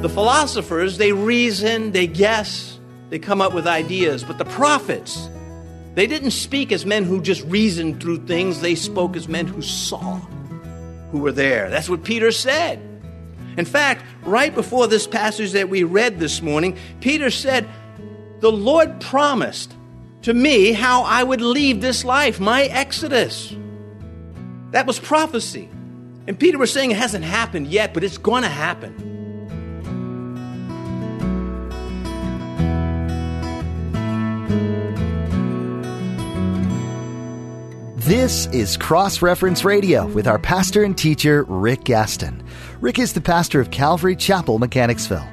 The philosophers, they reason, they guess, they come up with ideas. But the prophets, they didn't speak as men who just reasoned through things, they spoke as men who saw, who were there. That's what Peter said. In fact, right before this passage that we read this morning, Peter said, The Lord promised to me how I would leave this life, my exodus. That was prophecy. And Peter was saying it hasn't happened yet, but it's going to happen. This is Cross Reference Radio with our pastor and teacher, Rick Gaston. Rick is the pastor of Calvary Chapel, Mechanicsville.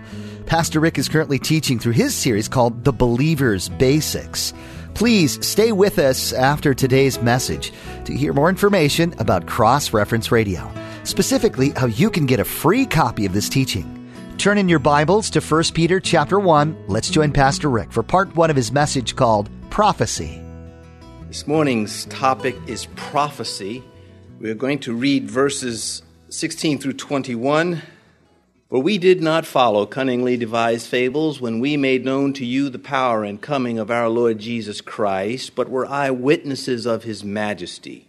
Pastor Rick is currently teaching through his series called The Believer's Basics. Please stay with us after today's message to hear more information about Cross Reference Radio, specifically how you can get a free copy of this teaching. Turn in your Bibles to 1 Peter chapter 1. Let's join Pastor Rick for part 1 of his message called Prophecy. This morning's topic is prophecy. We are going to read verses 16 through 21. For we did not follow cunningly devised fables when we made known to you the power and coming of our Lord Jesus Christ, but were eyewitnesses of his majesty.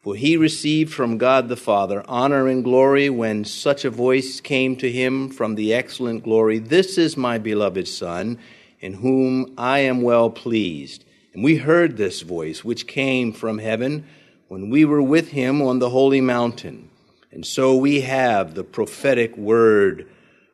For he received from God the Father honor and glory when such a voice came to him from the excellent glory This is my beloved Son, in whom I am well pleased. And we heard this voice which came from heaven when we were with him on the holy mountain. And so we have the prophetic word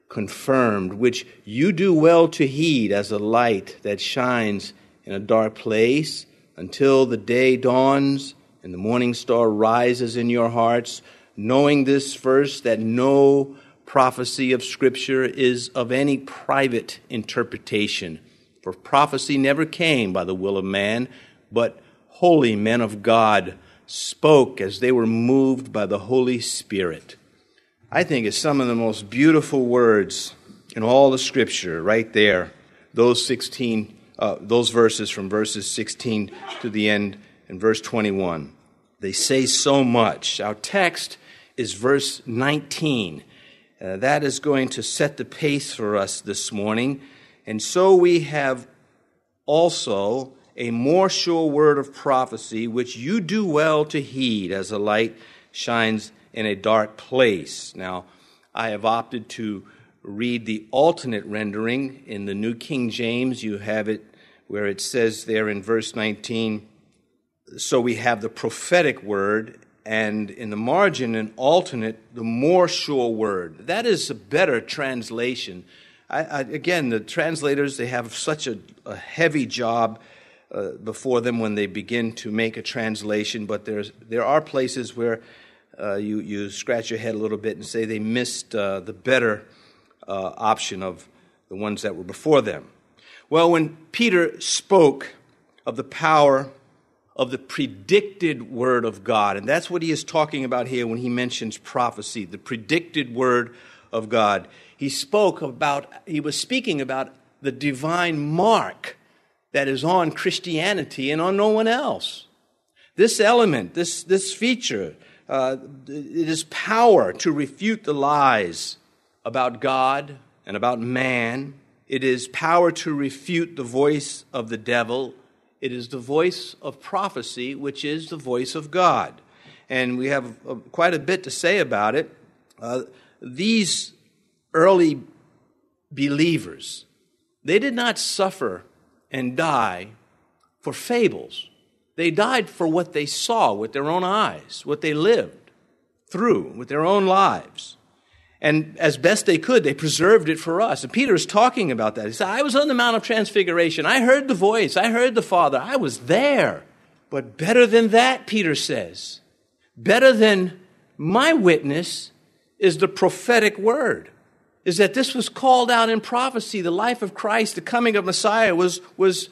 confirmed, which you do well to heed as a light that shines in a dark place until the day dawns and the morning star rises in your hearts, knowing this first that no prophecy of Scripture is of any private interpretation for prophecy never came by the will of man, but holy men of God spoke as they were moved by the Holy Spirit. I think it's some of the most beautiful words in all the Scripture, right there. Those 16, uh, those verses from verses 16 to the end and verse 21. They say so much. Our text is verse 19. Uh, that is going to set the pace for us this morning. And so we have also a more sure word of prophecy, which you do well to heed as a light shines in a dark place. Now, I have opted to read the alternate rendering in the New King James. You have it where it says there in verse 19, so we have the prophetic word, and in the margin, an alternate, the more sure word. That is a better translation I, I, again, the translators, they have such a, a heavy job uh, before them when they begin to make a translation, but there's, there are places where uh, you, you scratch your head a little bit and say they missed uh, the better uh, option of the ones that were before them. Well, when Peter spoke of the power of the predicted word of God, and that's what he is talking about here when he mentions prophecy, the predicted word of God he spoke about, he was speaking about the divine mark that is on Christianity and on no one else. This element, this, this feature, uh, it is power to refute the lies about God and about man. It is power to refute the voice of the devil. It is the voice of prophecy, which is the voice of God. And we have uh, quite a bit to say about it. Uh, these early believers, they did not suffer and die for fables. They died for what they saw with their own eyes, what they lived through with their own lives. And as best they could, they preserved it for us. And Peter is talking about that. He said, I was on the Mount of Transfiguration. I heard the voice. I heard the Father. I was there. But better than that, Peter says, better than my witness is the prophetic word is that this was called out in prophecy. The life of Christ, the coming of Messiah, was, was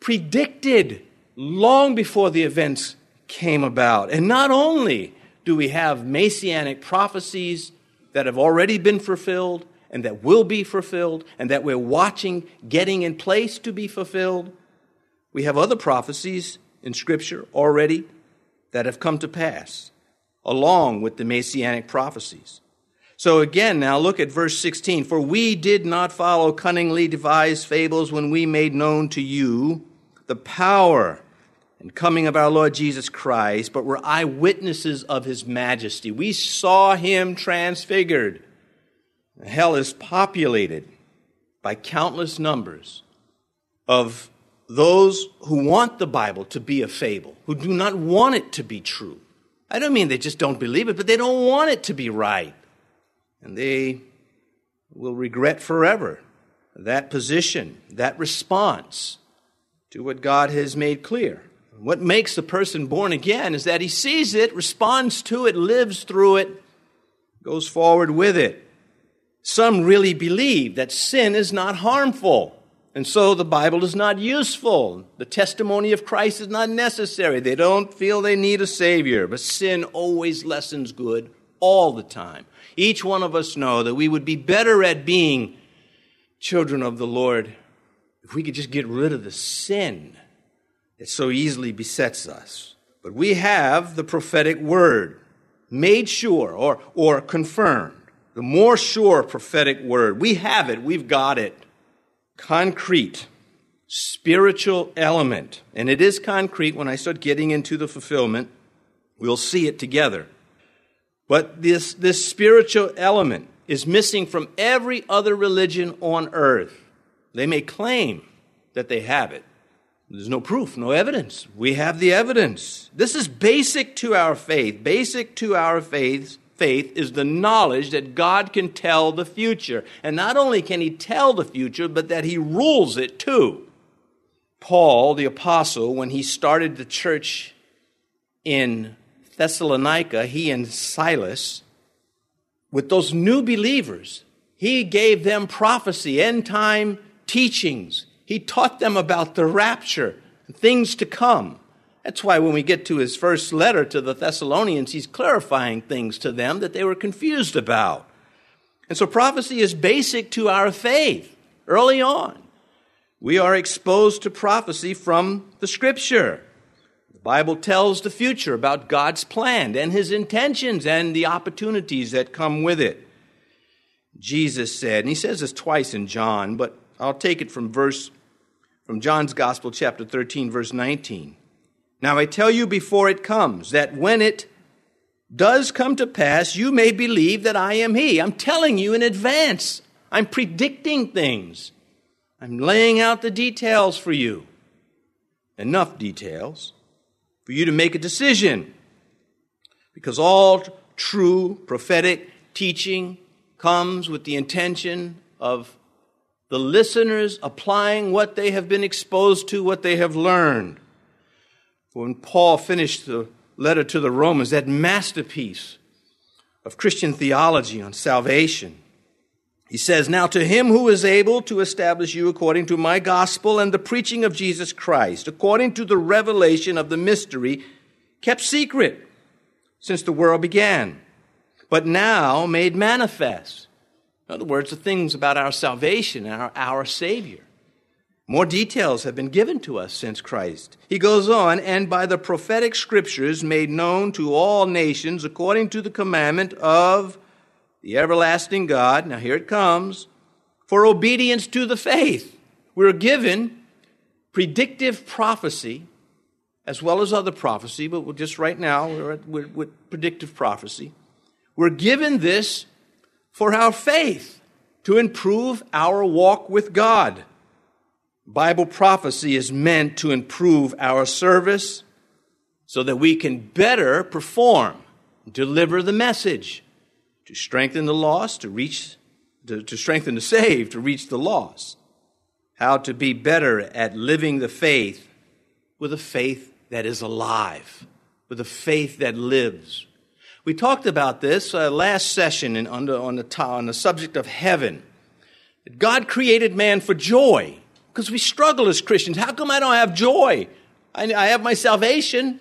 predicted long before the events came about. And not only do we have messianic prophecies that have already been fulfilled and that will be fulfilled and that we're watching getting in place to be fulfilled, we have other prophecies in Scripture already that have come to pass along with the messianic prophecies. So again, now look at verse 16. For we did not follow cunningly devised fables when we made known to you the power and coming of our Lord Jesus Christ, but were eyewitnesses of his majesty. We saw him transfigured. Hell is populated by countless numbers of those who want the Bible to be a fable, who do not want it to be true. I don't mean they just don't believe it, but they don't want it to be right and they will regret forever that position, that response to what God has made clear. What makes a person born again is that he sees it, responds to it, lives through it, goes forward with it. Some really believe that sin is not harmful, and so the Bible is not useful. The testimony of Christ is not necessary. They don't feel they need a Savior, but sin always lessens good all the time. Each one of us know that we would be better at being children of the Lord if we could just get rid of the sin that so easily besets us. But we have the prophetic word made sure or, or confirmed. The more sure prophetic word. We have it, we've got it. Concrete, spiritual element. And it is concrete when I start getting into the fulfillment. We'll see it together. But this, this spiritual element is missing from every other religion on earth. They may claim that they have it. There's no proof, no evidence. We have the evidence. This is basic to our faith. Basic to our faith, faith is the knowledge that God can tell the future. And not only can he tell the future, but that he rules it too. Paul, the apostle, when he started the church in Thessalonica, he and Silas, with those new believers, he gave them prophecy, end time teachings. He taught them about the rapture, things to come. That's why when we get to his first letter to the Thessalonians, he's clarifying things to them that they were confused about. And so prophecy is basic to our faith early on. We are exposed to prophecy from the scripture. The Bible tells the future about God's plan and his intentions and the opportunities that come with it. Jesus said, and he says this twice in John, but I'll take it from verse from John's Gospel chapter 13 verse 19. Now I tell you before it comes that when it does come to pass, you may believe that I am he. I'm telling you in advance. I'm predicting things. I'm laying out the details for you. Enough details for you to make a decision. Because all true prophetic teaching comes with the intention of the listeners applying what they have been exposed to, what they have learned. When Paul finished the letter to the Romans, that masterpiece of Christian theology on salvation, he says, Now to him who is able to establish you according to my gospel and the preaching of Jesus Christ, according to the revelation of the mystery kept secret since the world began, but now made manifest. In other words, the things about our salvation and our, our Savior. More details have been given to us since Christ. He goes on, and by the prophetic scriptures made known to all nations according to the commandment of the everlasting God, now here it comes, for obedience to the faith. We're given predictive prophecy as well as other prophecy, but we're just right now we're at we're, predictive prophecy. We're given this for our faith to improve our walk with God. Bible prophecy is meant to improve our service so that we can better perform, deliver the message to strengthen the lost, to reach, to, to strengthen the saved, to reach the lost. How to be better at living the faith with a faith that is alive, with a faith that lives. We talked about this uh, last session in, on, the, on, the, on the subject of heaven. God created man for joy because we struggle as Christians. How come I don't have joy? I, I have my salvation.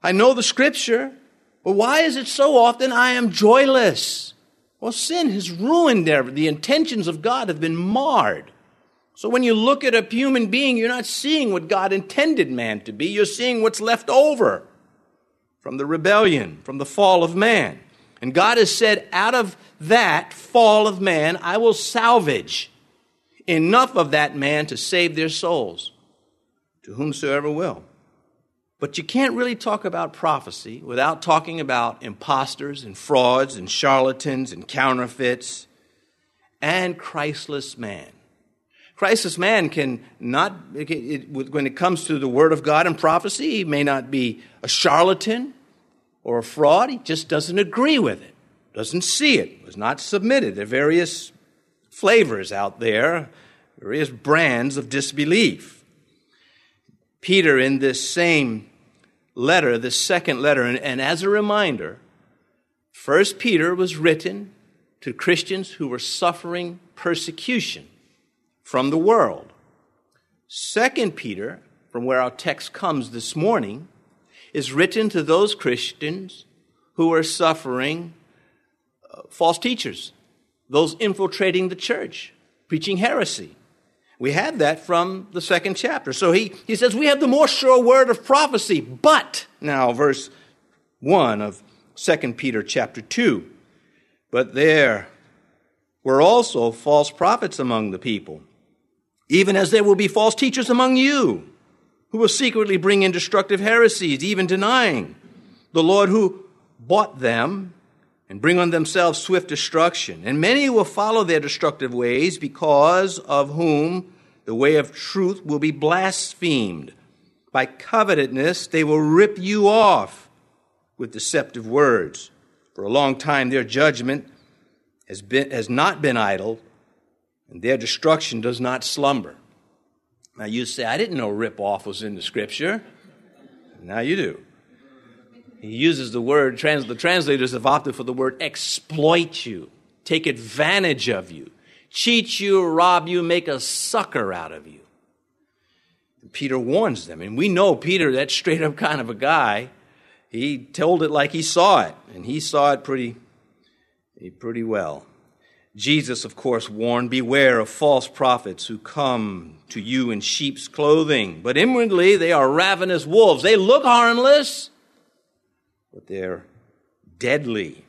I know the scripture. But why is it so often I am joyless? Well, sin has ruined everything. The intentions of God have been marred. So when you look at a human being, you're not seeing what God intended man to be. You're seeing what's left over from the rebellion, from the fall of man. And God has said, out of that fall of man, I will salvage enough of that man to save their souls, to whomsoever will. But you can't really talk about prophecy without talking about imposters and frauds and charlatans and counterfeits and Christless man. Christless man can not, when it comes to the Word of God and prophecy, he may not be a charlatan or a fraud. He just doesn't agree with it, doesn't see it, was not submitted. There are various flavors out there, various brands of disbelief. Peter, in this same letter, the second letter. And, and as a reminder, First Peter was written to Christians who were suffering persecution from the world. Second Peter, from where our text comes this morning, is written to those Christians who are suffering uh, false teachers, those infiltrating the church, preaching heresy. We had that from the second chapter. So he, he says, We have the more sure word of prophecy, but, now, verse 1 of 2 Peter chapter 2, but there were also false prophets among the people, even as there will be false teachers among you, who will secretly bring in destructive heresies, even denying the Lord who bought them and bring on themselves swift destruction. And many will follow their destructive ways, because of whom the way of truth will be blasphemed. By covetousness, they will rip you off with deceptive words. For a long time, their judgment has, been, has not been idle, and their destruction does not slumber. Now, you say, I didn't know rip off was in the scripture. Now you do. He uses the word, trans, the translators have opted for the word exploit you, take advantage of you, cheat you, rob you, make a sucker out of you. And Peter warns them, and we know Peter, that straight up kind of a guy. He told it like he saw it, and he saw it pretty, pretty well. Jesus, of course, warned Beware of false prophets who come to you in sheep's clothing, but inwardly they are ravenous wolves. They look harmless, but they're deadly.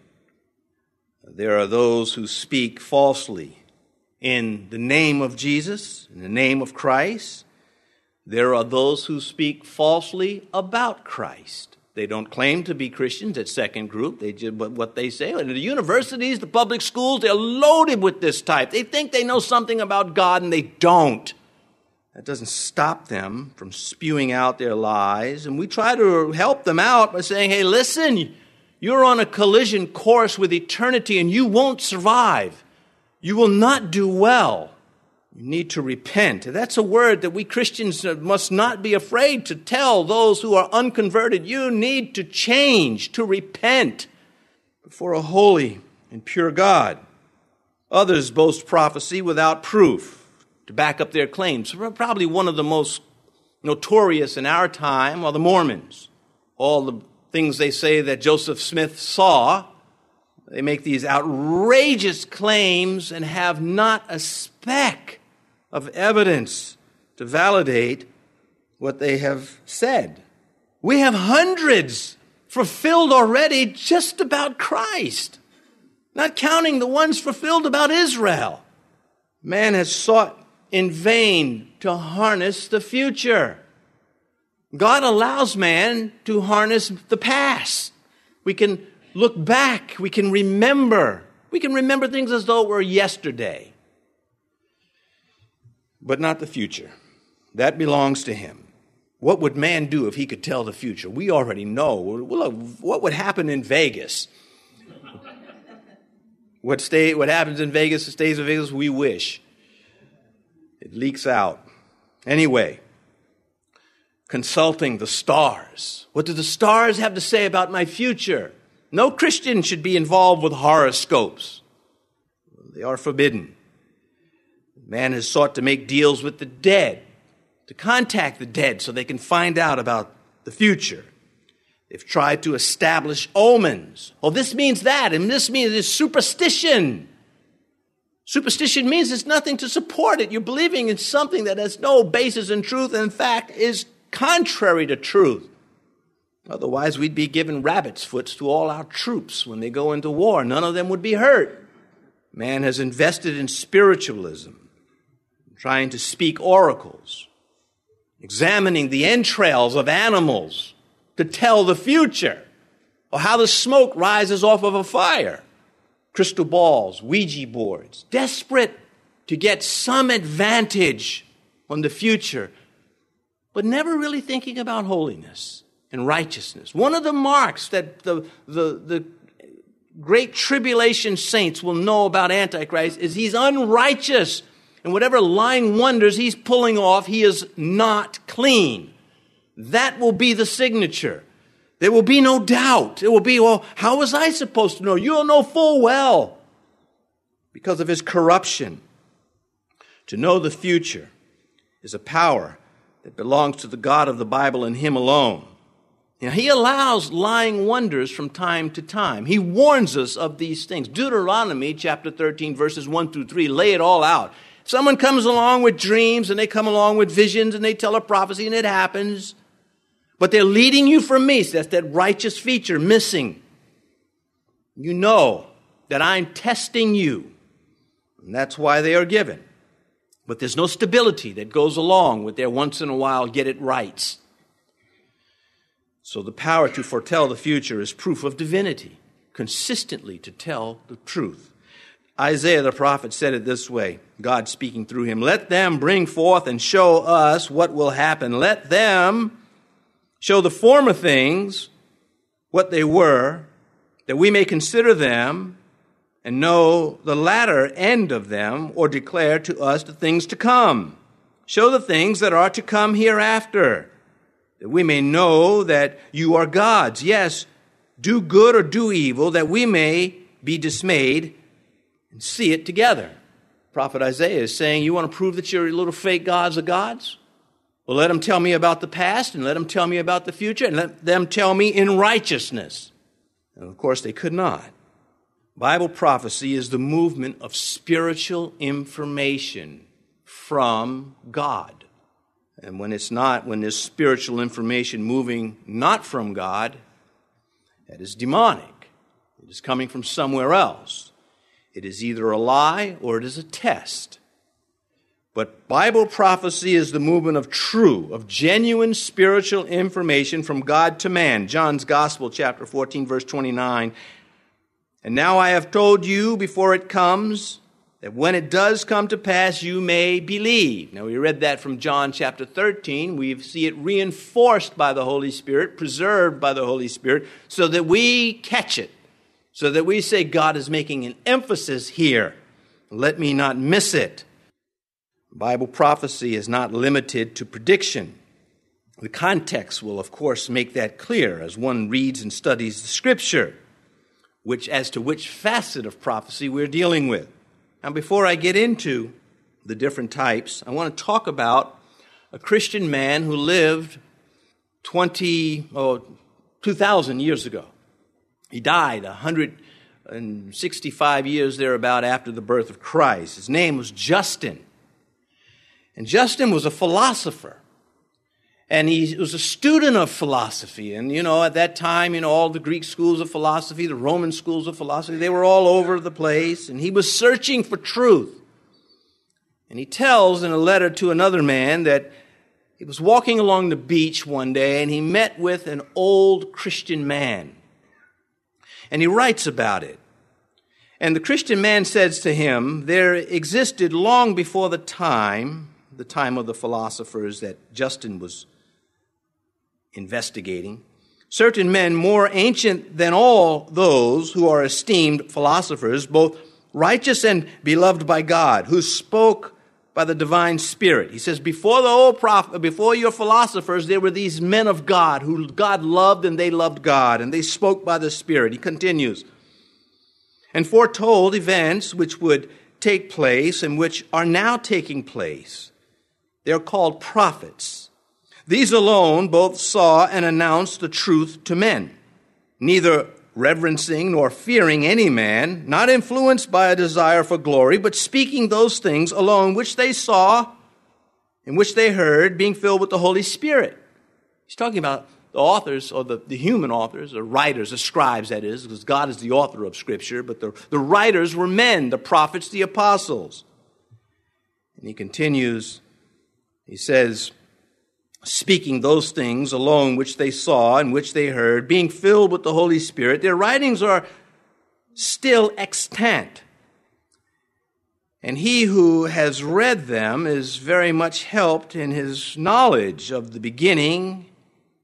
There are those who speak falsely in the name of Jesus, in the name of Christ. There are those who speak falsely about Christ. They don't claim to be Christians at second group. They just what they say. And the universities, the public schools, they're loaded with this type. They think they know something about God and they don't. That doesn't stop them from spewing out their lies. And we try to help them out by saying, hey, listen, you're on a collision course with eternity and you won't survive. You will not do well. You need to repent. That's a word that we Christians must not be afraid to tell those who are unconverted. You need to change, to repent before a holy and pure God. Others boast prophecy without proof to back up their claims. Probably one of the most notorious in our time are the Mormons. All the things they say that Joseph Smith saw, they make these outrageous claims and have not a speck of evidence to validate what they have said. We have hundreds fulfilled already just about Christ, not counting the ones fulfilled about Israel. Man has sought in vain to harness the future. God allows man to harness the past. We can look back, we can remember. We can remember things as though it were yesterday, but not the future. That belongs to him. What would man do if he could tell the future? We already know. What would happen in Vegas? What, stay, what happens in Vegas stays in Vegas, we wish. It leaks out. Anyway, consulting the stars. What do the stars have to say about my future? No Christian should be involved with horoscopes. They are forbidden. Man has sought to make deals with the dead, to contact the dead so they can find out about the future. They've tried to establish omens. Oh, this means that, and this means it's superstition. Superstition means there's nothing to support it. You're believing in something that has no basis in truth and in fact is contrary to truth. Otherwise, we'd be giving rabbit's foots to all our troops when they go into war. None of them would be hurt. Man has invested in spiritualism, trying to speak oracles, examining the entrails of animals to tell the future, or how the smoke rises off of a fire. Crystal balls, Ouija boards, desperate to get some advantage on the future, but never really thinking about holiness and righteousness. One of the marks that the, the, the great tribulation saints will know about Antichrist is he's unrighteous. And whatever lying wonders he's pulling off, he is not clean. That will be the signature. There will be no doubt. It will be, well, how was I supposed to know? You'll know full well because of his corruption. To know the future is a power that belongs to the God of the Bible and him alone. Now, he allows lying wonders from time to time. He warns us of these things. Deuteronomy chapter 13, verses 1 through 3 lay it all out. Someone comes along with dreams and they come along with visions and they tell a prophecy and it happens. But they're leading you from me. So that's that righteous feature missing. You know that I'm testing you. And that's why they are given. But there's no stability that goes along with their once in a while get it rights. So the power to foretell the future is proof of divinity, consistently to tell the truth. Isaiah the prophet said it this way God speaking through him Let them bring forth and show us what will happen. Let them show the former things what they were, that we may consider them and know the latter end of them, or declare to us the things to come. Show the things that are to come hereafter that we may know that you are God's. Yes, do good or do evil, that we may be dismayed and see it together. Prophet Isaiah is saying, You want to prove that your little fake gods are gods? Well, let them tell me about the past and let them tell me about the future and let them tell me in righteousness. And of course, they could not. Bible prophecy is the movement of spiritual information from God. And when it's not, when there's spiritual information moving not from God, that is demonic. It is coming from somewhere else. It is either a lie or it is a test. But Bible prophecy is the movement of true, of genuine spiritual information from God to man. John's Gospel, chapter 14, verse 29. And now I have told you before it comes that when it does come to pass, you may believe. Now, we read that from John chapter 13. We see it reinforced by the Holy Spirit, preserved by the Holy Spirit, so that we catch it, so that we say, God is making an emphasis here. Let me not miss it. Bible prophecy is not limited to prediction. The context will, of course, make that clear as one reads and studies the Scripture, which, as to which facet of prophecy we're dealing with. Now, before I get into the different types, I want to talk about a Christian man who lived 20, oh, 2,000 years ago. He died 165 years thereabout after the birth of Christ. His name was Justin. And Justin was a philosopher and he was a student of philosophy. And, you know, at that time, you know, all the Greek schools of philosophy, the Roman schools of philosophy, they were all over the place. And he was searching for truth. And he tells in a letter to another man that he was walking along the beach one day and he met with an old Christian man. And he writes about it. And the Christian man says to him, There existed long before the time, the time of the philosophers that Justin was investigating, certain men more ancient than all those who are esteemed philosophers, both righteous and beloved by God, who spoke by the divine spirit. He says, before the old prophet, before your philosophers, there were these men of God who God loved and they loved God and they spoke by the spirit. He continues, and foretold events which would take place and which are now taking place. They're called prophets. These alone both saw and announced the truth to men, neither reverencing nor fearing any man, not influenced by a desire for glory, but speaking those things alone which they saw and which they heard, being filled with the Holy Spirit. He's talking about the authors, or the, the human authors, the writers, the scribes, that is, because God is the author of Scripture, but the, the writers were men, the prophets, the apostles. And he continues, he says, speaking those things alone which they saw and which they heard, being filled with the Holy Spirit, their writings are still extant. And he who has read them is very much helped in his knowledge of the beginning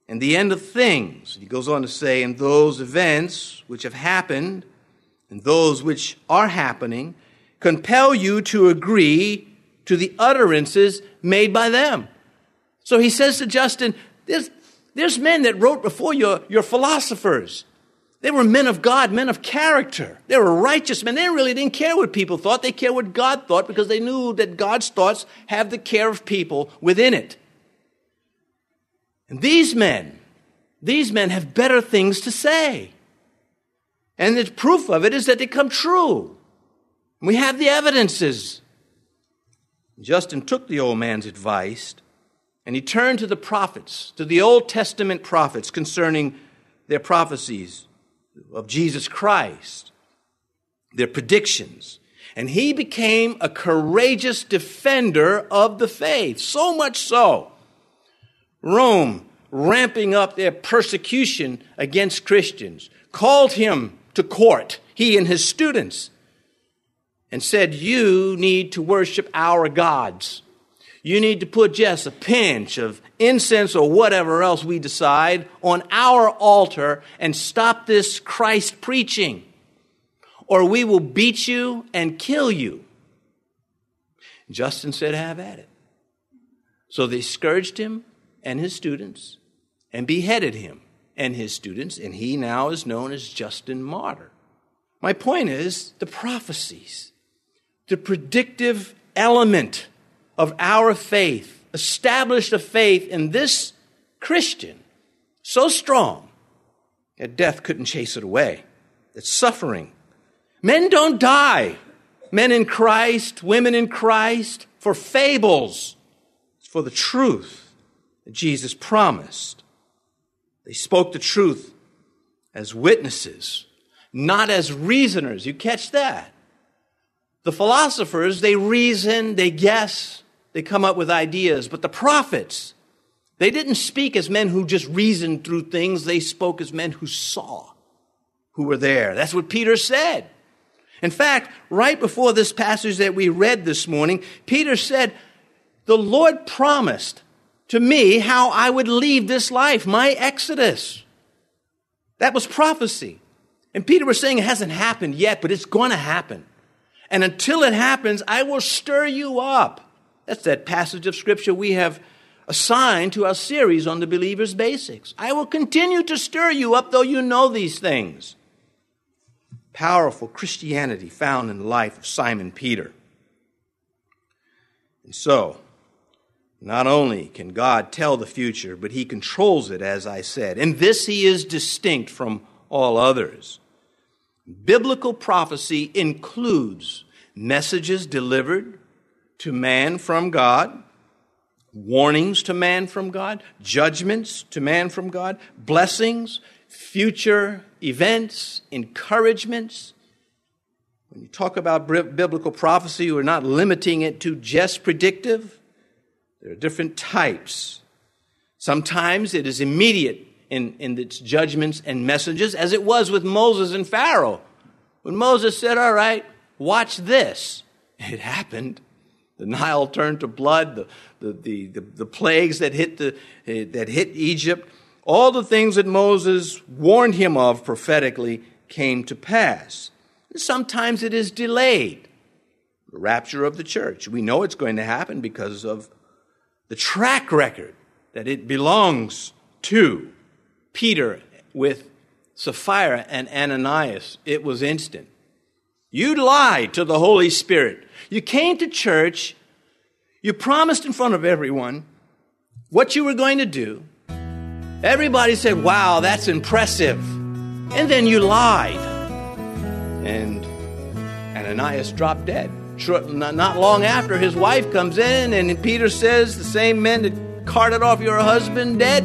and the end of things. He goes on to say, and those events which have happened and those which are happening compel you to agree to the utterances made by them. So he says to Justin, there's, there's men that wrote before your, your philosophers. They were men of God, men of character. They were righteous men. They really didn't care what people thought. They cared what God thought because they knew that God's thoughts have the care of people within it. And these men, these men have better things to say. And the proof of it is that they come true. We have the evidences. Justin took the old man's advice and he turned to the prophets, to the Old Testament prophets concerning their prophecies of Jesus Christ, their predictions. And he became a courageous defender of the faith, so much so. Rome, ramping up their persecution against Christians, called him to court, he and his students, and said, You need to worship our gods. You need to put just a pinch of incense or whatever else we decide on our altar and stop this Christ preaching, or we will beat you and kill you. Justin said, Have at it. So they scourged him and his students and beheaded him and his students, and he now is known as Justin Martyr. My point is the prophecies, the predictive element of our faith established a faith in this Christian so strong that death couldn't chase it away, that suffering. Men don't die. Men in Christ, women in Christ, for fables. It's for the truth that Jesus promised. They spoke the truth as witnesses, not as reasoners. You catch that? The philosophers, they reason, they guess, they come up with ideas. But the prophets, they didn't speak as men who just reasoned through things, they spoke as men who saw, who were there. That's what Peter said. In fact, right before this passage that we read this morning, Peter said, The Lord promised to me how I would leave this life, my exodus. That was prophecy. And Peter was saying it hasn't happened yet, but it's going to happen. And until it happens, I will stir you up. That's that passage of Scripture we have assigned to our series on the believer's basics. I will continue to stir you up, though you know these things. Powerful Christianity found in the life of Simon Peter. And so, not only can God tell the future, but He controls it, as I said. In this, He is distinct from all others. Biblical prophecy includes messages delivered to man from God, warnings to man from God, judgments to man from God, blessings, future events, encouragements. When you talk about biblical prophecy, we're not limiting it to just predictive. There are different types. Sometimes it is immediate in, in its judgments and messages, as it was with Moses and Pharaoh. When Moses said, All right, watch this, it happened. The Nile turned to blood, the, the, the, the, the plagues that hit, the, eh, that hit Egypt, all the things that Moses warned him of prophetically came to pass. Sometimes it is delayed. The rapture of the church. We know it's going to happen because of the track record that it belongs to. Peter with Sapphira and Ananias, it was instant. You lied to the Holy Spirit. You came to church, you promised in front of everyone what you were going to do. Everybody said, Wow, that's impressive. And then you lied. And Ananias dropped dead. Not long after, his wife comes in, and Peter says, The same men that carted off your husband dead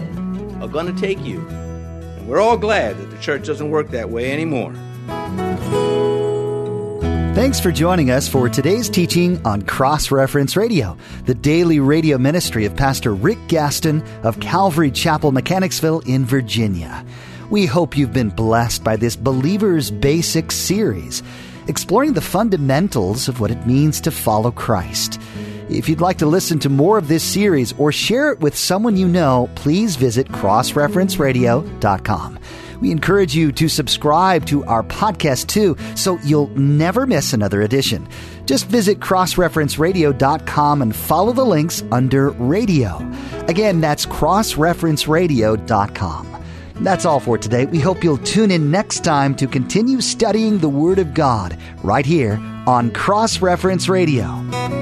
are going to take you. And we're all glad that the church doesn't work that way anymore. Thanks for joining us for today's teaching on Cross Reference Radio, the daily radio ministry of Pastor Rick Gaston of Calvary Chapel, Mechanicsville in Virginia. We hope you've been blessed by this Believer's Basics series, exploring the fundamentals of what it means to follow Christ. If you'd like to listen to more of this series or share it with someone you know, please visit crossreferenceradio.com. We encourage you to subscribe to our podcast too, so you'll never miss another edition. Just visit crossreferenceradio.com and follow the links under radio. Again, that's crossreferenceradio.com. That's all for today. We hope you'll tune in next time to continue studying the Word of God right here on Cross Reference Radio.